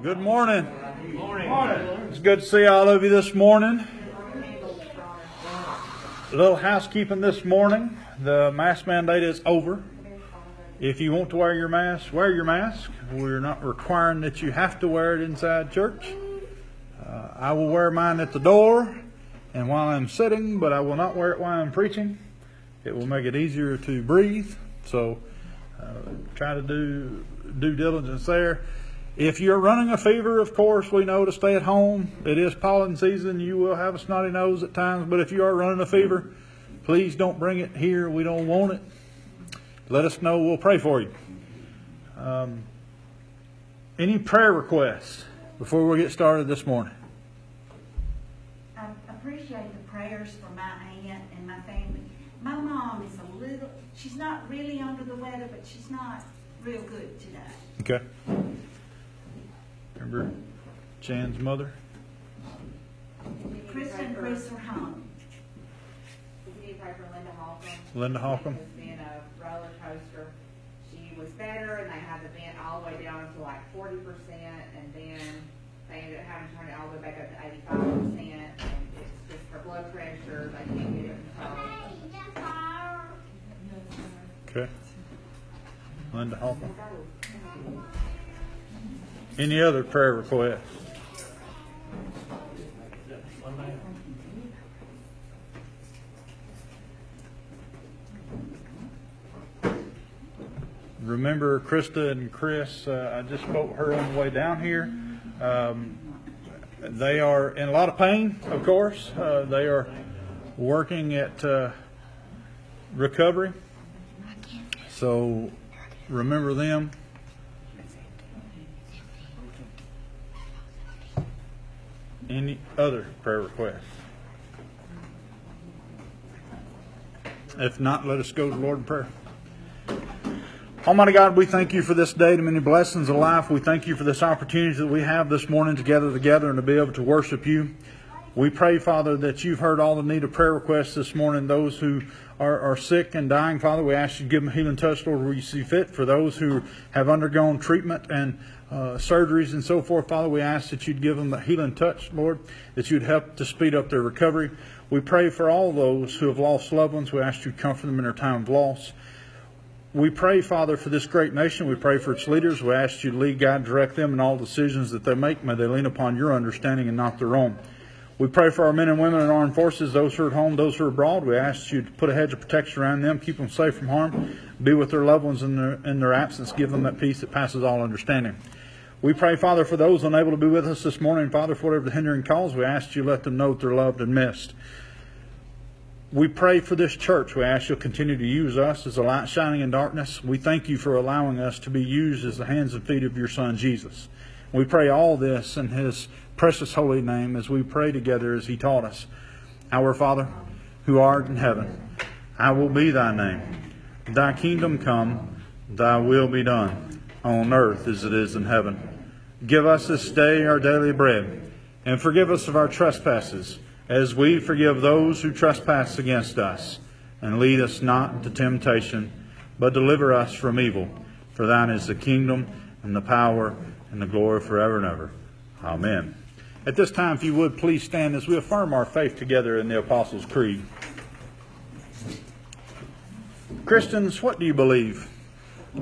Good morning. It's good to see all of you this morning. A little housekeeping this morning. The mask mandate is over. If you want to wear your mask, wear your mask. We're not requiring that you have to wear it inside church. Uh, I will wear mine at the door and while I'm sitting, but I will not wear it while I'm preaching. It will make it easier to breathe. So uh, try to do due diligence there. If you're running a fever, of course, we know to stay at home. It is pollen season. You will have a snotty nose at times, but if you are running a fever, please don't bring it here. We don't want it. Let us know. We'll pray for you. Um, any prayer requests before we get started this morning? appreciate the prayers for my aunt and my family. My mom is a little, she's not really under the weather, but she's not real good today. Okay. Remember Jan's mother? Chris and Chris are home. Linda Holcomb. Linda Holcomb. She was a roller coaster. She was better, and they had the vent all the way down to like 40%, and then they ended up having to turn it all the way back up to 85% her blood pressure, they can't get it controlled. Okay. Linda Holcomb. Any other prayer requests? Remember Krista and Chris? Uh, I just spoke her on the way down here. Um, they are in a lot of pain, of course. Uh, they are working at uh, recovery. So remember them. Any other prayer requests? If not, let us go to the Lord in prayer. Almighty God, we thank you for this day, the many blessings of life. We thank you for this opportunity that we have this morning to gather together and to be able to worship you. We pray, Father, that you've heard all the need of prayer requests this morning. Those who are, are sick and dying, Father, we ask you to give them a healing touch, Lord, where you see fit. For those who have undergone treatment and uh, surgeries and so forth, Father, we ask that you'd give them a healing touch, Lord, that you'd help to speed up their recovery. We pray for all those who have lost loved ones. We ask you to comfort them in their time of loss. We pray, Father, for this great nation. We pray for its leaders. We ask you to lead, guide, direct them in all decisions that they make. May they lean upon your understanding and not their own. We pray for our men and women in armed forces, those who are at home, those who are abroad. We ask you to put a hedge of protection around them, keep them safe from harm, be with their loved ones in their, in their absence, give them that peace that passes all understanding. We pray, Father, for those unable to be with us this morning, Father, for whatever the hindering cause, we ask you to let them know that they're loved and missed. We pray for this church. We ask you'll continue to use us as a light shining in darkness. We thank you for allowing us to be used as the hands and feet of your Son, Jesus. We pray all this in his precious holy name as we pray together as he taught us. Our Father, who art in heaven, I will be thy name. Thy kingdom come, thy will be done, on earth as it is in heaven. Give us this day our daily bread, and forgive us of our trespasses, as we forgive those who trespass against us. And lead us not into temptation, but deliver us from evil. For thine is the kingdom, and the power, and the glory forever and ever. Amen. At this time, if you would please stand as we affirm our faith together in the Apostles' Creed. Christians, what do you believe?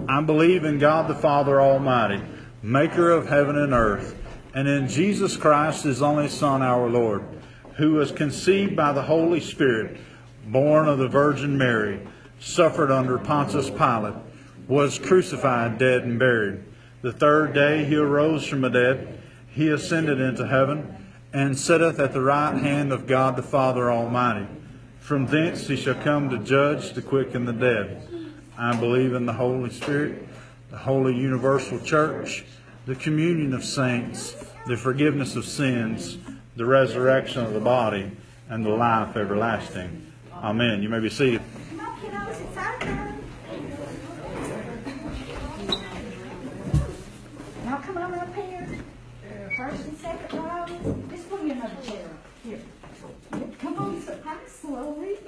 I believe in God the Father Almighty, maker of heaven and earth, and in Jesus Christ, his only Son, our Lord, who was conceived by the Holy Spirit, born of the Virgin Mary, suffered under Pontius Pilate, was crucified, dead, and buried. The third day he arose from the dead. He ascended into heaven, and sitteth at the right hand of God the Father Almighty. From thence he shall come to judge the quick and the dead. I believe in the Holy Spirit, the holy universal church, the communion of saints, the forgiveness of sins, the resurrection of the body, and the life everlasting. Amen. You may be seated. Come on, kiddos, it's our turn. Now come on up here. First and second rows. Just give me another chair. Here. Come on, so pass slowly.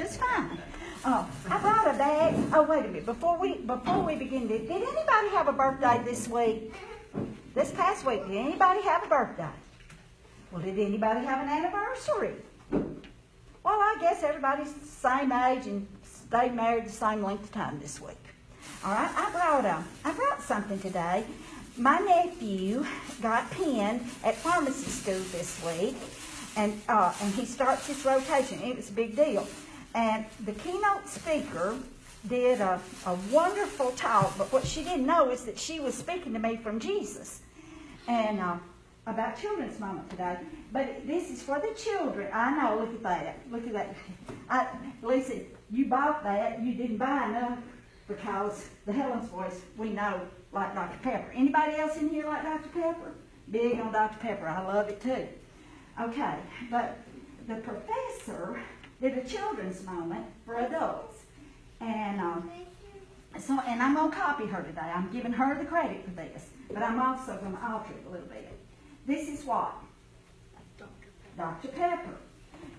That's fine. Uh, I brought a bag. Oh, wait a minute. Before we before we begin, did, did anybody have a birthday this week? This past week, did anybody have a birthday? Anybody have an anniversary? Well, I guess everybody's the same age and stayed married the same length of time this week. All right, I brought um, I brought something today. My nephew got pinned at pharmacy school this week, and uh, and he starts his rotation. It was a big deal, and the keynote speaker did a, a wonderful talk. But what she didn't know is that she was speaking to me from Jesus, and. Uh, about Children's Moment today. But this is for the children. I know, look at that. Look at that. I, Lisa, you bought that. You didn't buy enough because the Helen's Voice, we know, like Dr. Pepper. Anybody else in here like Dr. Pepper? Big on Dr. Pepper. I love it too. Okay, but the professor did a children's moment for adults. And um, so, and I'm going to copy her today. I'm giving her the credit for this. But I'm also going to alter it a little bit. This is what? Dr. Pepper.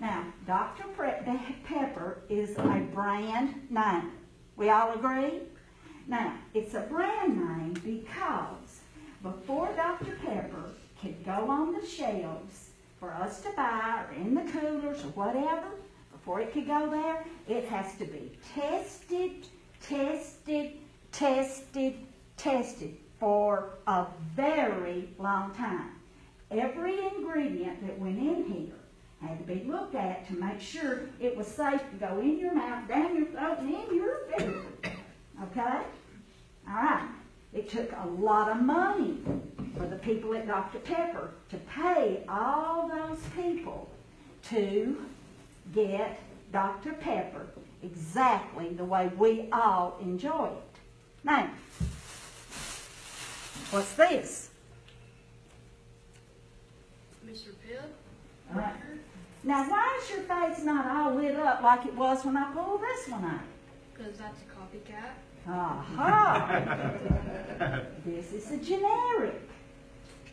Now, Dr. Pepper is a brand name. We all agree? Now, it's a brand name because before Dr. Pepper could go on the shelves for us to buy or in the coolers or whatever, before it could go there, it has to be tested, tested, tested, tested for a very long time. Every ingredient that went in here had to be looked at to make sure it was safe to go in your mouth, down your throat, and in your food. Okay? All right. It took a lot of money for the people at Dr. Pepper to pay all those people to get Dr. Pepper exactly the way we all enjoy it. Now, what's this? Mr. Pibb? All right. Now, why is your face not all lit up like it was when I pulled this one out? Because that's a copycat. Uh-huh. Aha! this is a generic.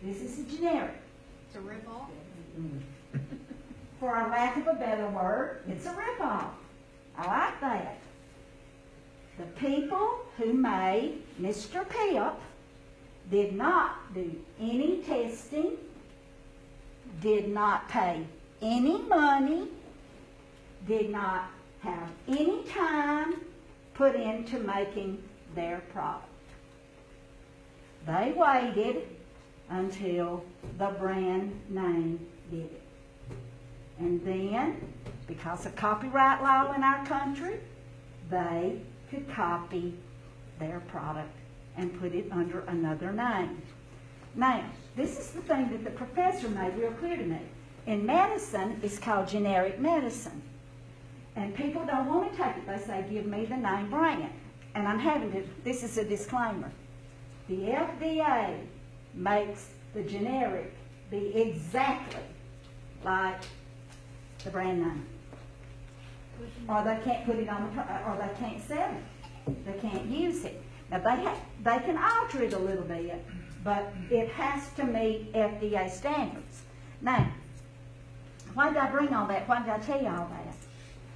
This is a generic. It's a ripoff. Mm-hmm. For a lack of a better word, it's a ripoff. I like that. The people who made Mr. Pibb did not do any testing, did not pay any money, did not have any time put into making their product. They waited until the brand name did it. And then, because of copyright law in our country, they could copy their product and put it under another name. Now, this is the thing that the professor made real clear to me. In medicine, it's called generic medicine. And people don't want to take it. They say, give me the name brand. And I'm having to, this is a disclaimer. The FDA makes the generic be exactly like the brand name. Or they can't put it on the, or they can't sell it. They can't use it. Now they ha- they can alter it a little bit, but it has to meet FDA standards. Now, why did I bring all that? Why did I tell you all that?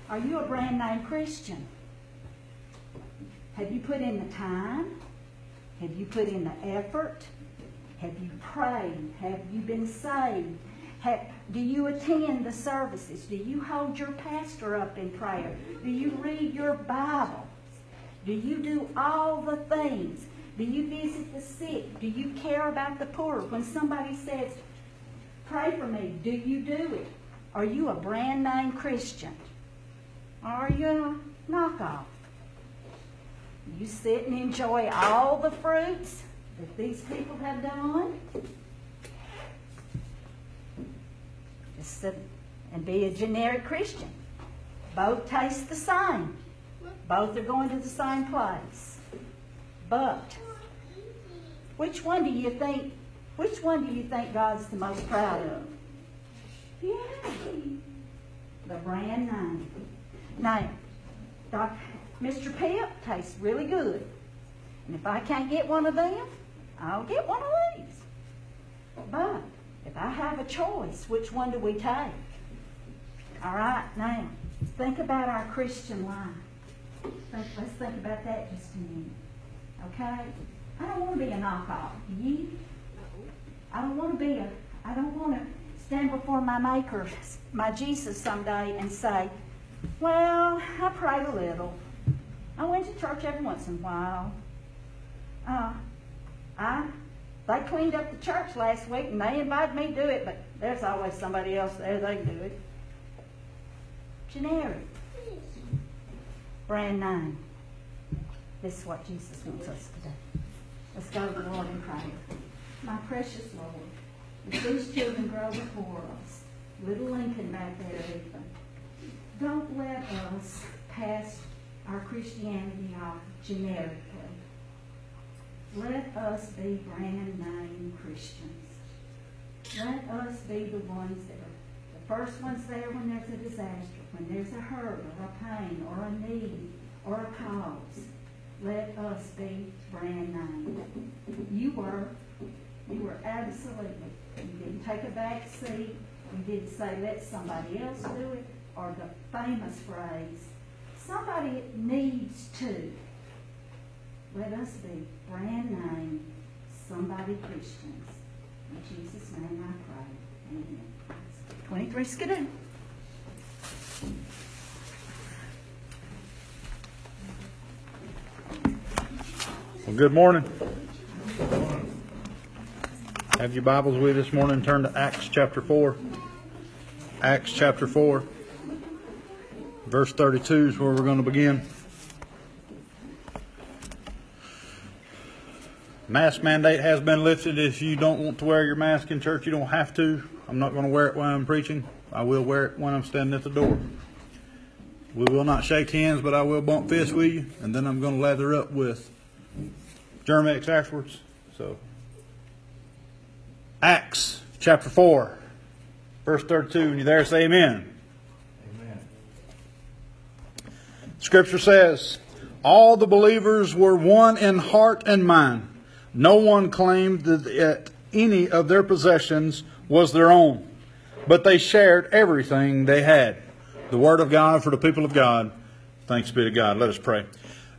Are you a brand name Christian? Have you put in the time? Have you put in the effort? Have you prayed? Have you been saved? Have, do you attend the services? Do you hold your pastor up in prayer? Do you read your Bible? Do you do all the things? Do you visit the sick? Do you care about the poor? When somebody says, pray for me, do you do it? Are you a brand name Christian? Are you a knockoff? You sit and enjoy all the fruits that these people have done? Just sit and be a generic Christian. Both taste the same. Both are going to the same place. But which one do you think which one do you think God's the most proud of? Yeah. The brand name. Now, Doc, Mr. Pibb tastes really good. And if I can't get one of them, I'll get one of these. But if I have a choice, which one do we take? All right, now, Think about our Christian life. Think, let's think about that just a minute. Okay? I don't want to be a knockoff. I don't want to be a, I don't want to stand before my Maker, my Jesus someday and say, well, I prayed a little. I went to church every once in a while. Uh, I, they cleaned up the church last week and they invited me to do it, but there's always somebody else there they can do it. Generic. Brand name. This is what Jesus wants us to do. Let's go to the Lord in prayer. My precious Lord, if these children grow before us, little Lincoln back there even, don't let us pass our Christianity off generically. Let us be brand name Christians. Let us be the ones that are the first ones there when there's a disaster, when there's a hurt or a pain or a need or a cause. Let us be brand name. You were, you were absolutely, you didn't take a back seat. You didn't say let somebody else do it or the famous phrase, somebody needs to. Let us be brand name, somebody Christians. In Jesus' name I pray. Amen. 23 Skidoo. Well, good morning. Have your Bibles with you this morning. Turn to Acts chapter 4. Acts chapter 4. Verse 32 is where we're going to begin. Mask mandate has been lifted. If you don't want to wear your mask in church, you don't have to. I'm not going to wear it while I'm preaching. I will wear it when I'm standing at the door. We will not shake hands, but I will bump fists with you, and then I'm going to lather up with Germ-X afterwards. So, Acts chapter 4, verse 32. And you there, say amen. Amen. Scripture says, All the believers were one in heart and mind. No one claimed that any of their possessions was their own, but they shared everything they had. The Word of God for the people of God. Thanks be to God. Let us pray.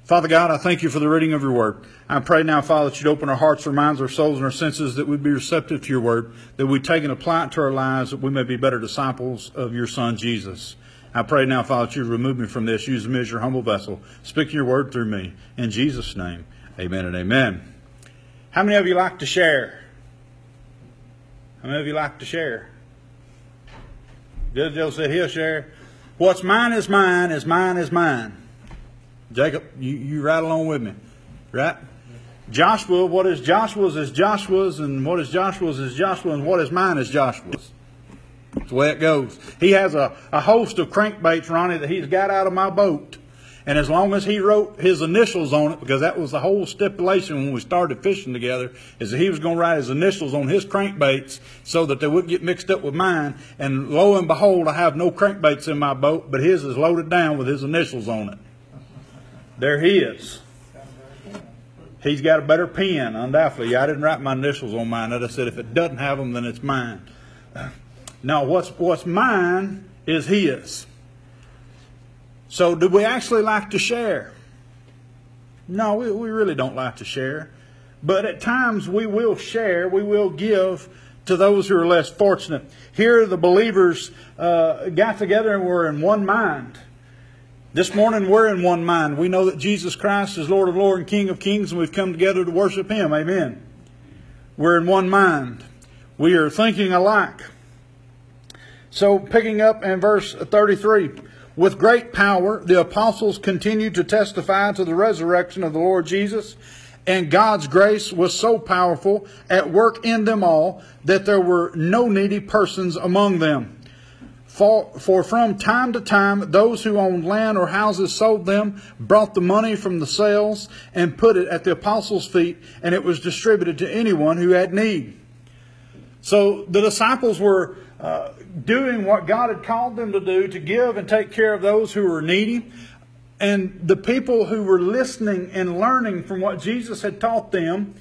Father God, I thank you for the reading of your word. I pray now, Father, that you'd open our hearts, our minds, our souls, and our senses, that we'd be receptive to your word, that we'd take and apply it to our lives, that we may be better disciples of your Son, Jesus. I pray now, Father, that you'd remove me from this. Use me as your humble vessel. Speak your word through me. In Jesus' name, amen and amen. How many of you like to share? How many of you like to share? Joe said he'll share. What's mine is mine, is mine is mine. Jacob, you, you right along with me, right? Joshua, what is Joshua's is Joshua's, and what is Joshua's is Joshua, and what is mine is Joshua's. That's the way it goes. He has a, a host of crankbaits, Ronnie, that he's got out of my boat. And as long as he wrote his initials on it, because that was the whole stipulation when we started fishing together, is that he was going to write his initials on his crankbaits so that they wouldn't get mixed up with mine. And lo and behold, I have no crankbaits in my boat, but his is loaded down with his initials on it. There he is. He's got a better pen, undoubtedly. I didn't write my initials on mine. I just said if it doesn't have them, then it's mine. Now, what's what's mine is his. So, do we actually like to share? No, we, we really don't like to share. But at times we will share, we will give to those who are less fortunate. Here, the believers uh, got together and were in one mind. This morning, we're in one mind. We know that Jesus Christ is Lord of Lords and King of Kings, and we've come together to worship Him. Amen. We're in one mind. We are thinking alike. So, picking up in verse 33. With great power, the apostles continued to testify to the resurrection of the Lord Jesus, and God's grace was so powerful at work in them all that there were no needy persons among them. For, for, from time to time, those who owned land or houses sold them, brought the money from the sales, and put it at the apostles' feet, and it was distributed to anyone who had need. So the disciples were uh, doing what God had called them to do to give and take care of those who were needy. And the people who were listening and learning from what Jesus had taught them,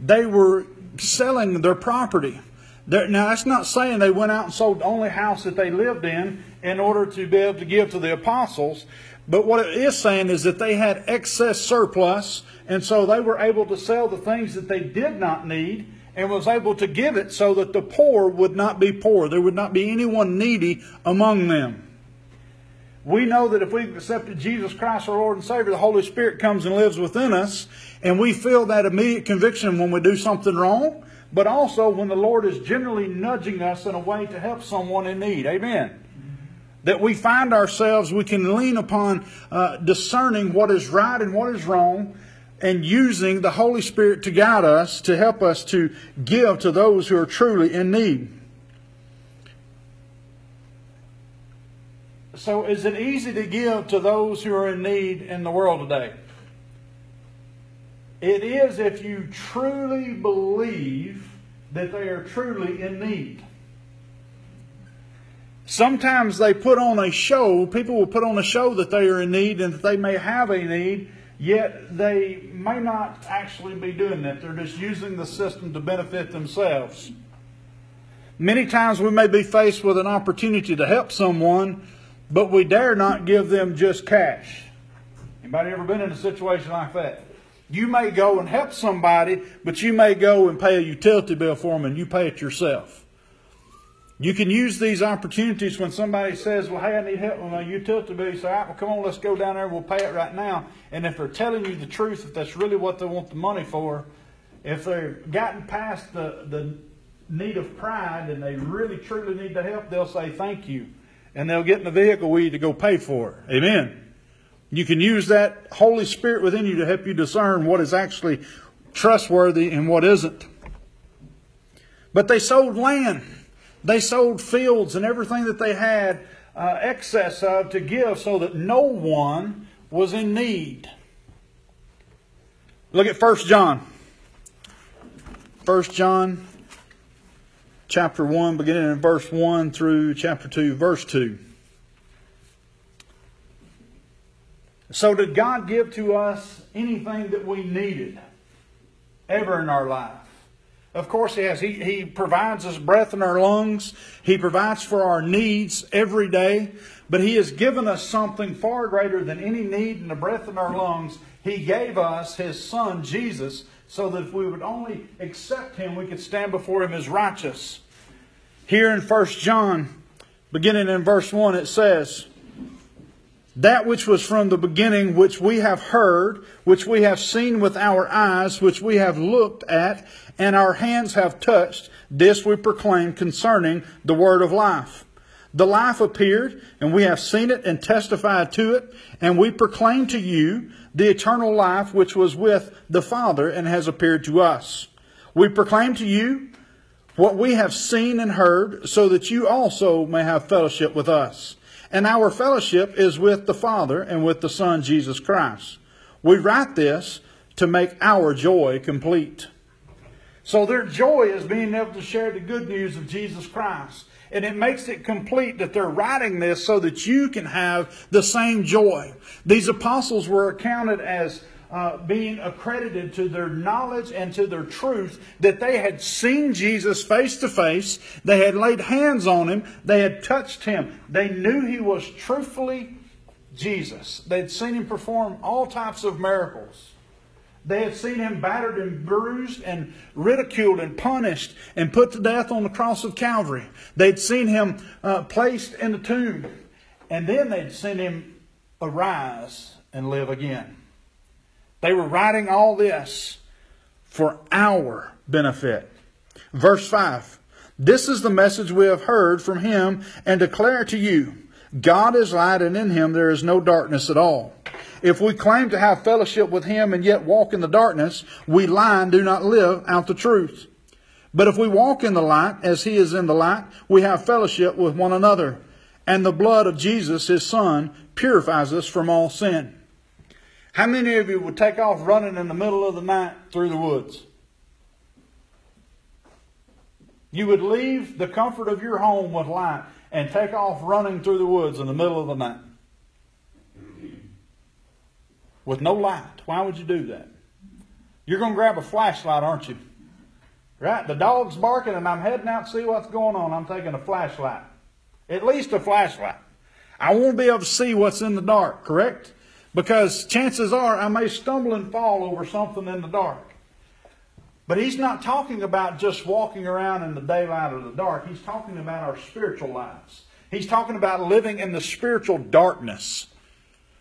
they were selling their property. They're, now, that's not saying they went out and sold the only house that they lived in in order to be able to give to the apostles. But what it is saying is that they had excess surplus, and so they were able to sell the things that they did not need and was able to give it so that the poor would not be poor. There would not be anyone needy among them. We know that if we've accepted Jesus Christ, our Lord and Savior, the Holy Spirit comes and lives within us, and we feel that immediate conviction when we do something wrong, but also when the Lord is generally nudging us in a way to help someone in need. Amen. That we find ourselves, we can lean upon uh, discerning what is right and what is wrong, and using the Holy Spirit to guide us, to help us to give to those who are truly in need. So, is it easy to give to those who are in need in the world today? It is if you truly believe that they are truly in need. Sometimes they put on a show, people will put on a show that they are in need and that they may have a need, yet they may not actually be doing that. They're just using the system to benefit themselves. Many times we may be faced with an opportunity to help someone, but we dare not give them just cash. Anybody ever been in a situation like that? You may go and help somebody, but you may go and pay a utility bill for them and you pay it yourself. You can use these opportunities when somebody says, Well, hey, I need help with my utility bill. You say, All right, well, come on, let's go down there, and we'll pay it right now. And if they're telling you the truth, if that's really what they want the money for, if they've gotten past the, the need of pride and they really truly need the help, they'll say thank you. And they'll get in the vehicle with you to go pay for it. Amen. You can use that Holy Spirit within you to help you discern what is actually trustworthy and what isn't. But they sold land. They sold fields and everything that they had uh, excess of to give so that no one was in need. Look at 1 John. 1 John chapter 1, beginning in verse 1 through chapter 2, verse 2. So, did God give to us anything that we needed ever in our life? Of course, He has. He, he provides us breath in our lungs, He provides for our needs every day, but He has given us something far greater than any need in the breath in our lungs. He gave us His Son, Jesus, so that if we would only accept Him, we could stand before Him as righteous. Here in 1 John, beginning in verse 1, it says, that which was from the beginning, which we have heard, which we have seen with our eyes, which we have looked at, and our hands have touched, this we proclaim concerning the word of life. The life appeared, and we have seen it and testified to it, and we proclaim to you the eternal life which was with the Father and has appeared to us. We proclaim to you what we have seen and heard, so that you also may have fellowship with us. And our fellowship is with the Father and with the Son, Jesus Christ. We write this to make our joy complete. So their joy is being able to share the good news of Jesus Christ. And it makes it complete that they're writing this so that you can have the same joy. These apostles were accounted as uh, being accredited to their knowledge and to their truth that they had seen Jesus face to face, they had laid hands on him, they had touched him, they knew he was truthfully Jesus. They'd seen him perform all types of miracles. They had seen him battered and bruised and ridiculed and punished and put to death on the cross of Calvary. They'd seen him uh, placed in the tomb. And then they'd seen him arise and live again. They were writing all this for our benefit. Verse 5 This is the message we have heard from him and declare to you God is light, and in him there is no darkness at all. If we claim to have fellowship with him and yet walk in the darkness, we lie and do not live out the truth. But if we walk in the light as he is in the light, we have fellowship with one another. And the blood of Jesus, his son, purifies us from all sin. How many of you would take off running in the middle of the night through the woods? You would leave the comfort of your home with light and take off running through the woods in the middle of the night with no light. Why would you do that? You're going to grab a flashlight, aren't you? Right? The dog's barking and I'm heading out to see what's going on. I'm taking a flashlight. At least a flashlight. I want to be able to see what's in the dark, correct? Because chances are I may stumble and fall over something in the dark. But he's not talking about just walking around in the daylight or the dark. He's talking about our spiritual lives. He's talking about living in the spiritual darkness.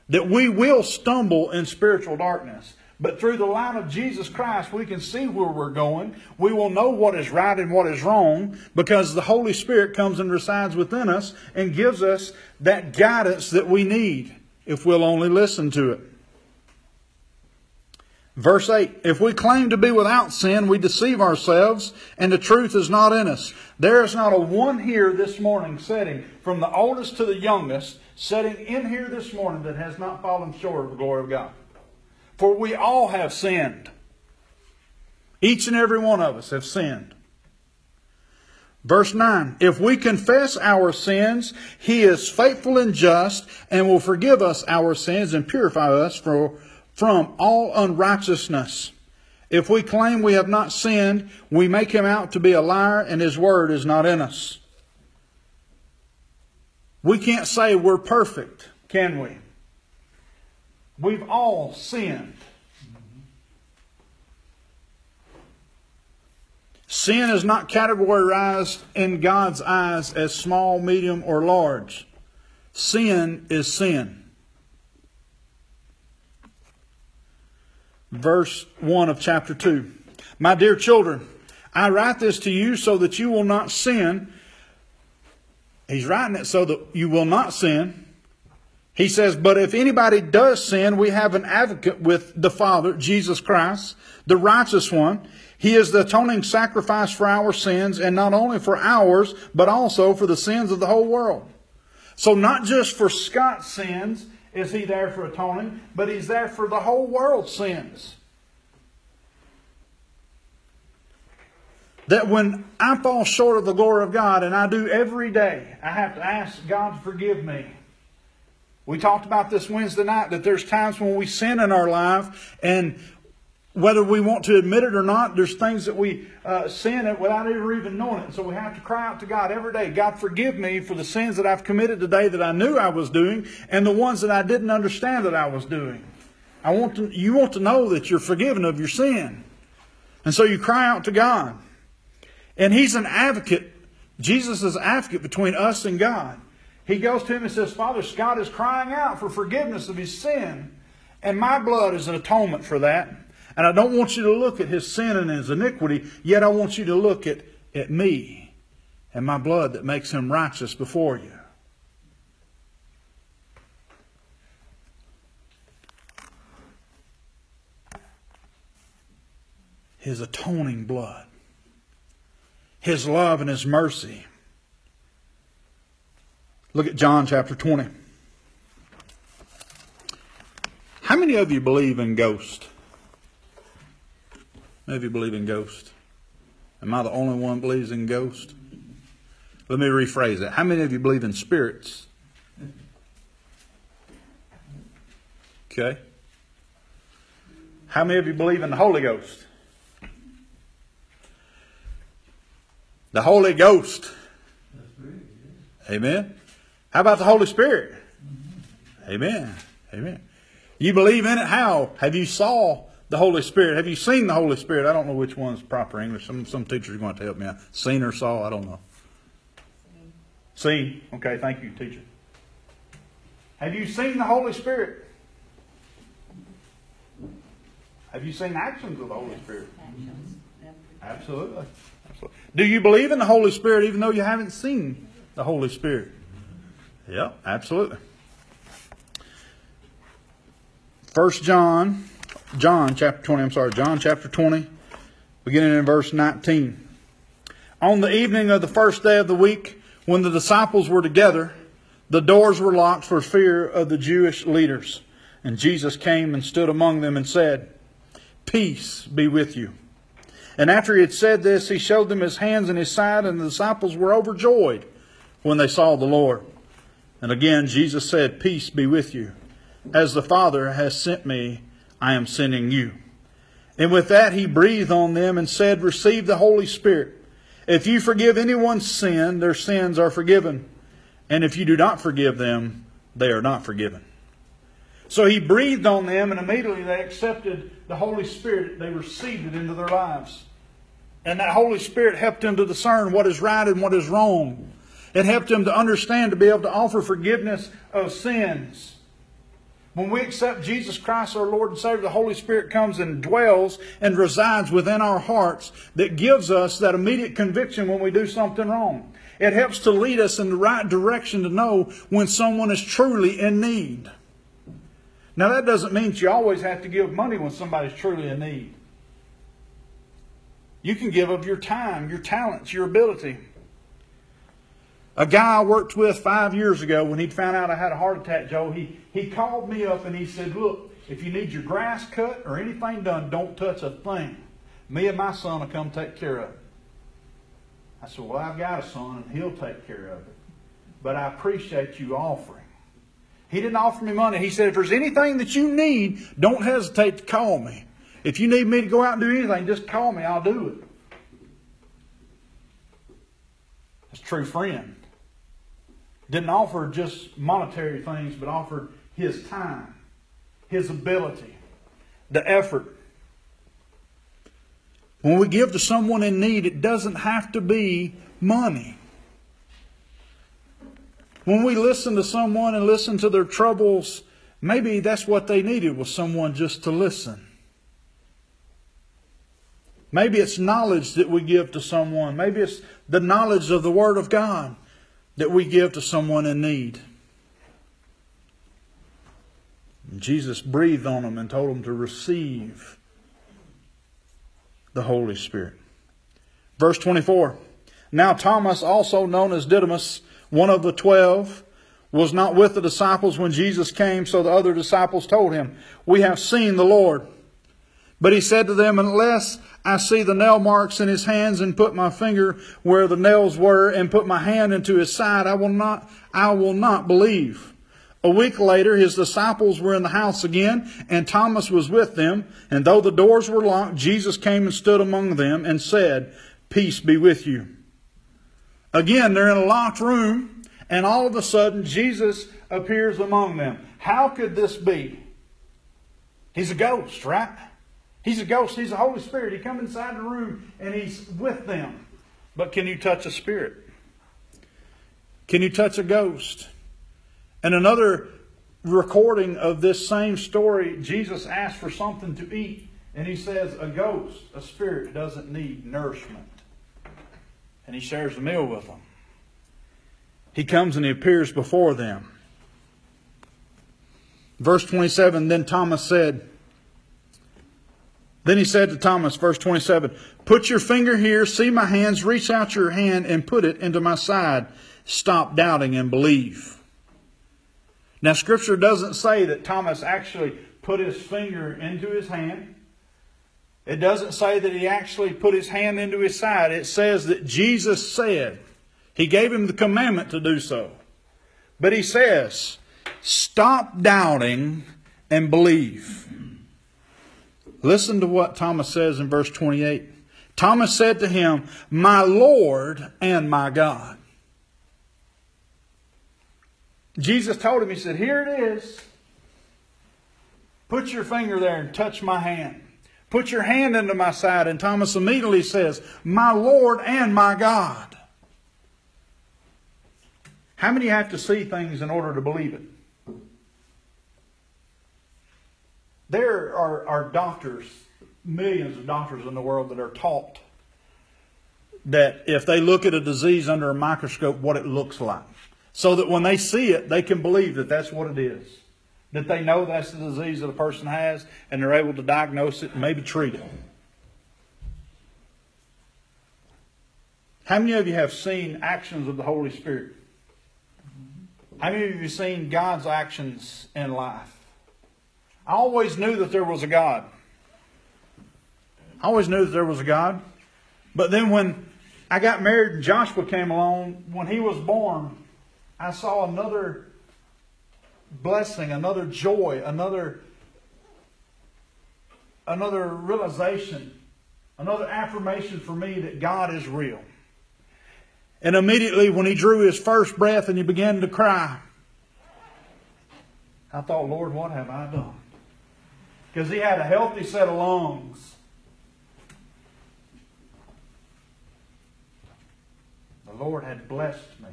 That we will stumble in spiritual darkness. But through the light of Jesus Christ, we can see where we're going. We will know what is right and what is wrong because the Holy Spirit comes and resides within us and gives us that guidance that we need if we'll only listen to it. Verse 8 If we claim to be without sin, we deceive ourselves, and the truth is not in us. There is not a one here this morning sitting, from the oldest to the youngest, sitting in here this morning that has not fallen short of the glory of God. For we all have sinned. Each and every one of us have sinned. Verse 9 If we confess our sins, He is faithful and just and will forgive us our sins and purify us for from all unrighteousness. If we claim we have not sinned, we make him out to be a liar and his word is not in us. We can't say we're perfect, can we? We've all sinned. Sin is not categorized in God's eyes as small, medium, or large. Sin is sin. verse 1 of chapter 2. My dear children, I write this to you so that you will not sin. He's writing it so that you will not sin. He says, But if anybody does sin, we have an advocate with the Father, Jesus Christ, the righteous one. He is the atoning sacrifice for our sins, and not only for ours, but also for the sins of the whole world. So, not just for Scott's sins, is he there for atoning, but he's there for the whole world's sins. That when I fall short of the glory of God, and I do every day, I have to ask God to forgive me. We talked about this Wednesday night that there's times when we sin in our life, and whether we want to admit it or not, there's things that we uh, sin it without ever even knowing it. So we have to cry out to God every day God, forgive me for the sins that I've committed today that I knew I was doing and the ones that I didn't understand that I was doing. I want to, you want to know that you're forgiven of your sin. And so you cry out to God. And He's an advocate. Jesus is an advocate between us and God. He goes to him and says, Father, Scott is crying out for forgiveness of his sin, and my blood is an atonement for that. And I don't want you to look at his sin and his iniquity, yet I want you to look at, at me and my blood that makes him righteous before you. His atoning blood, his love and his mercy. Look at John chapter 20. How many of you believe in ghosts? Maybe you believe in ghosts. Am I the only one believes in ghosts? Let me rephrase that. How many of you believe in spirits? Okay. How many of you believe in the Holy Ghost? The Holy Ghost. Amen. How about the Holy Spirit? Amen. Amen. You believe in it? How? Have you saw the Holy Spirit. Have you seen the Holy Spirit? I don't know which one's proper English. Some some teachers are going to help me out. Seen or saw? I don't know. Seen. Okay, thank you, teacher. Have you seen the Holy Spirit? Have you seen actions of the Holy Spirit? Absolutely. Absolutely. Do you believe in the Holy Spirit even though you haven't seen the Holy Spirit? Yeah, absolutely. First John John chapter 20, I'm sorry, John chapter 20, beginning in verse 19. On the evening of the first day of the week, when the disciples were together, the doors were locked for fear of the Jewish leaders. And Jesus came and stood among them and said, Peace be with you. And after he had said this, he showed them his hands and his side, and the disciples were overjoyed when they saw the Lord. And again, Jesus said, Peace be with you. As the Father has sent me, I am sending you. And with that, he breathed on them and said, Receive the Holy Spirit. If you forgive anyone's sin, their sins are forgiven. And if you do not forgive them, they are not forgiven. So he breathed on them, and immediately they accepted the Holy Spirit. They received it into their lives. And that Holy Spirit helped them to discern what is right and what is wrong. It helped them to understand, to be able to offer forgiveness of sins. When we accept Jesus Christ, our Lord and Savior, the Holy Spirit comes and dwells and resides within our hearts that gives us that immediate conviction when we do something wrong. It helps to lead us in the right direction to know when someone is truly in need. Now, that doesn't mean you always have to give money when somebody's truly in need. You can give of your time, your talents, your ability. A guy I worked with five years ago, when he found out I had a heart attack, Joe, he, he called me up and he said, Look, if you need your grass cut or anything done, don't touch a thing. Me and my son will come take care of it. I said, Well, I've got a son and he'll take care of it. But I appreciate you offering. He didn't offer me money. He said, If there's anything that you need, don't hesitate to call me. If you need me to go out and do anything, just call me. I'll do it. That's true friend. Didn't offer just monetary things, but offered his time, his ability, the effort. When we give to someone in need, it doesn't have to be money. When we listen to someone and listen to their troubles, maybe that's what they needed was someone just to listen. Maybe it's knowledge that we give to someone. Maybe it's the knowledge of the Word of God that we give to someone in need. And Jesus breathed on them and told them to receive the Holy Spirit. Verse 24 Now Thomas, also known as Didymus, one of the twelve, was not with the disciples when Jesus came, so the other disciples told him, We have seen the Lord. But he said to them, Unless I see the nail marks in his hands and put my finger where the nails were and put my hand into his side, I will not, I will not believe. A week later, his disciples were in the house again, and Thomas was with them. And though the doors were locked, Jesus came and stood among them and said, Peace be with you. Again, they're in a locked room, and all of a sudden, Jesus appears among them. How could this be? He's a ghost, right? He's a ghost. He's the Holy Spirit. He comes inside the room and he's with them. But can you touch a spirit? Can you touch a ghost? And another recording of this same story, Jesus asked for something to eat. And he says, A ghost, a spirit, doesn't need nourishment. And he shares a meal with them. He comes and he appears before them. Verse 27 Then Thomas said, then he said to Thomas, verse 27, Put your finger here, see my hands, reach out your hand and put it into my side. Stop doubting and believe. Now, Scripture doesn't say that Thomas actually put his finger into his hand. It doesn't say that he actually put his hand into his side. It says that Jesus said, He gave him the commandment to do so. But he says, Stop doubting and believe. Listen to what Thomas says in verse 28. Thomas said to him, My Lord and my God. Jesus told him, He said, Here it is. Put your finger there and touch my hand. Put your hand into my side. And Thomas immediately says, My Lord and my God. How many have to see things in order to believe it? There are, are doctors, millions of doctors in the world that are taught that if they look at a disease under a microscope, what it looks like. So that when they see it, they can believe that that's what it is. That they know that's the disease that a person has, and they're able to diagnose it and maybe treat it. How many of you have seen actions of the Holy Spirit? How many of you have seen God's actions in life? I always knew that there was a God. I always knew that there was a God. But then when I got married and Joshua came along, when he was born, I saw another blessing, another joy, another another realization, another affirmation for me that God is real. And immediately when he drew his first breath and he began to cry, I thought, Lord, what have I done? Because he had a healthy set of lungs. The Lord had blessed me.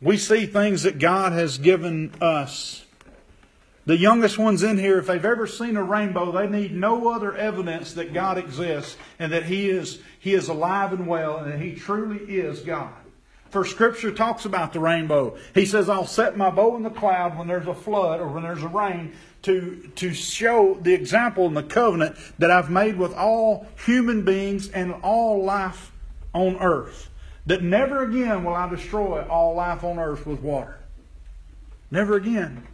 We see things that God has given us. The youngest ones in here, if they've ever seen a rainbow, they need no other evidence that God exists and that He is, he is alive and well and that He truly is God. For Scripture talks about the rainbow. He says, I'll set my bow in the cloud when there's a flood or when there's a rain to, to show the example and the covenant that I've made with all human beings and all life on earth. That never again will I destroy all life on earth with water. Never again.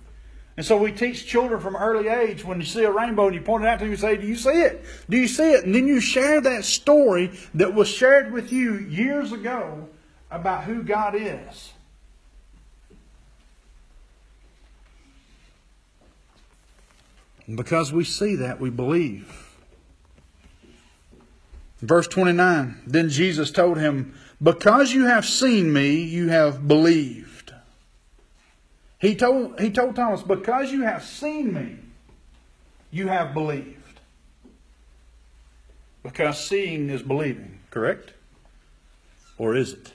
And so we teach children from early age when you see a rainbow and you point it out to them, you say, Do you see it? Do you see it? And then you share that story that was shared with you years ago about who God is. And because we see that, we believe. Verse 29 Then Jesus told him, Because you have seen me, you have believed. He told, he told Thomas, Because you have seen me, you have believed. Because seeing is believing, correct? Or is it?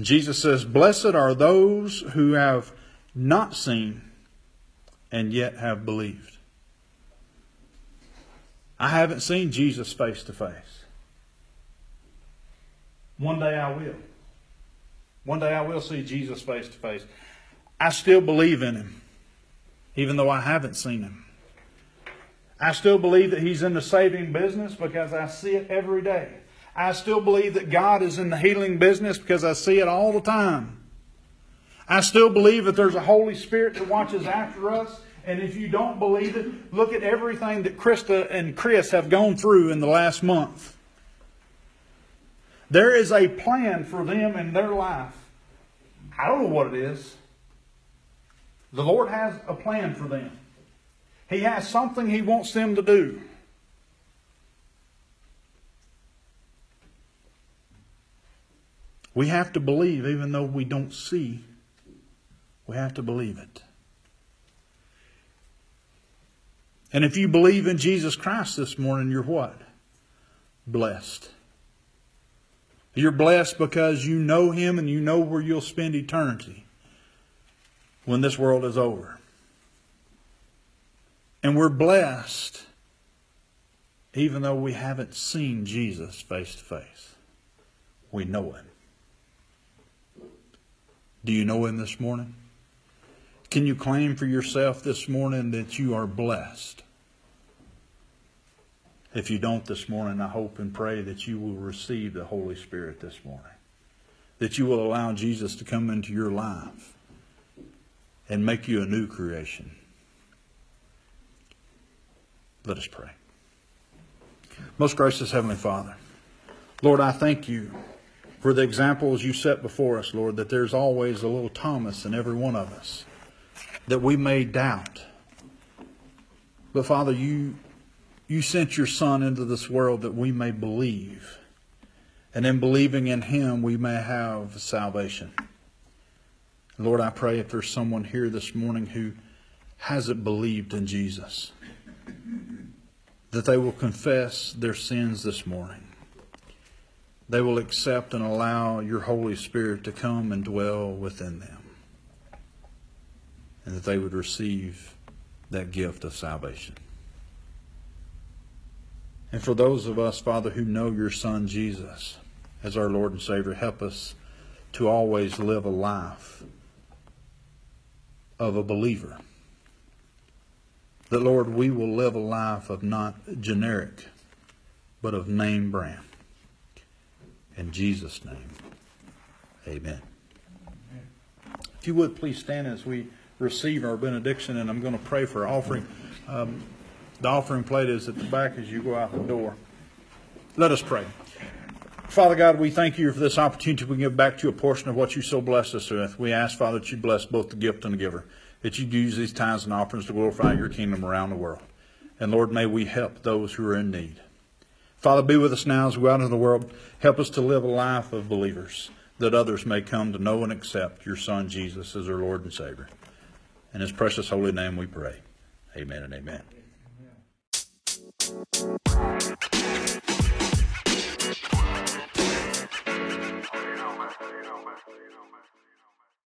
Jesus says, Blessed are those who have not seen and yet have believed. I haven't seen Jesus face to face. One day I will. One day I will see Jesus face to face. I still believe in him, even though I haven't seen him. I still believe that he's in the saving business because I see it every day. I still believe that God is in the healing business because I see it all the time. I still believe that there's a Holy Spirit that watches after us. And if you don't believe it, look at everything that Krista and Chris have gone through in the last month. There is a plan for them in their life. I don't know what it is. The Lord has a plan for them. He has something He wants them to do. We have to believe even though we don't see. We have to believe it. And if you believe in Jesus Christ this morning, you're what? Blessed. You're blessed because you know Him and you know where you'll spend eternity when this world is over. And we're blessed even though we haven't seen Jesus face to face. We know Him. Do you know Him this morning? Can you claim for yourself this morning that you are blessed? If you don't this morning, I hope and pray that you will receive the Holy Spirit this morning. That you will allow Jesus to come into your life and make you a new creation. Let us pray. Most gracious Heavenly Father, Lord, I thank you for the examples you set before us, Lord, that there's always a little Thomas in every one of us, that we may doubt. But Father, you, you sent your Son into this world that we may believe. And in believing in him, we may have salvation. Lord, I pray if there's someone here this morning who hasn't believed in Jesus, that they will confess their sins this morning. They will accept and allow your Holy Spirit to come and dwell within them. And that they would receive that gift of salvation. And for those of us, Father, who know your Son Jesus as our Lord and Savior, help us to always live a life of a believer. That, Lord, we will live a life of not generic, but of name brand. In Jesus' name, amen. If you would please stand as we receive our benediction, and I'm going to pray for offering. Um, the offering plate is at the back as you go out the door. Let us pray. Father God, we thank you for this opportunity we give back to you a portion of what you so bless us with. We ask, Father, that you bless both the gift and the giver, that you use these tithes and offerings to glorify your kingdom around the world. And Lord, may we help those who are in need. Father, be with us now as we go out into the world. Help us to live a life of believers, that others may come to know and accept your Son Jesus as their Lord and Savior. In his precious holy name we pray. Amen and amen.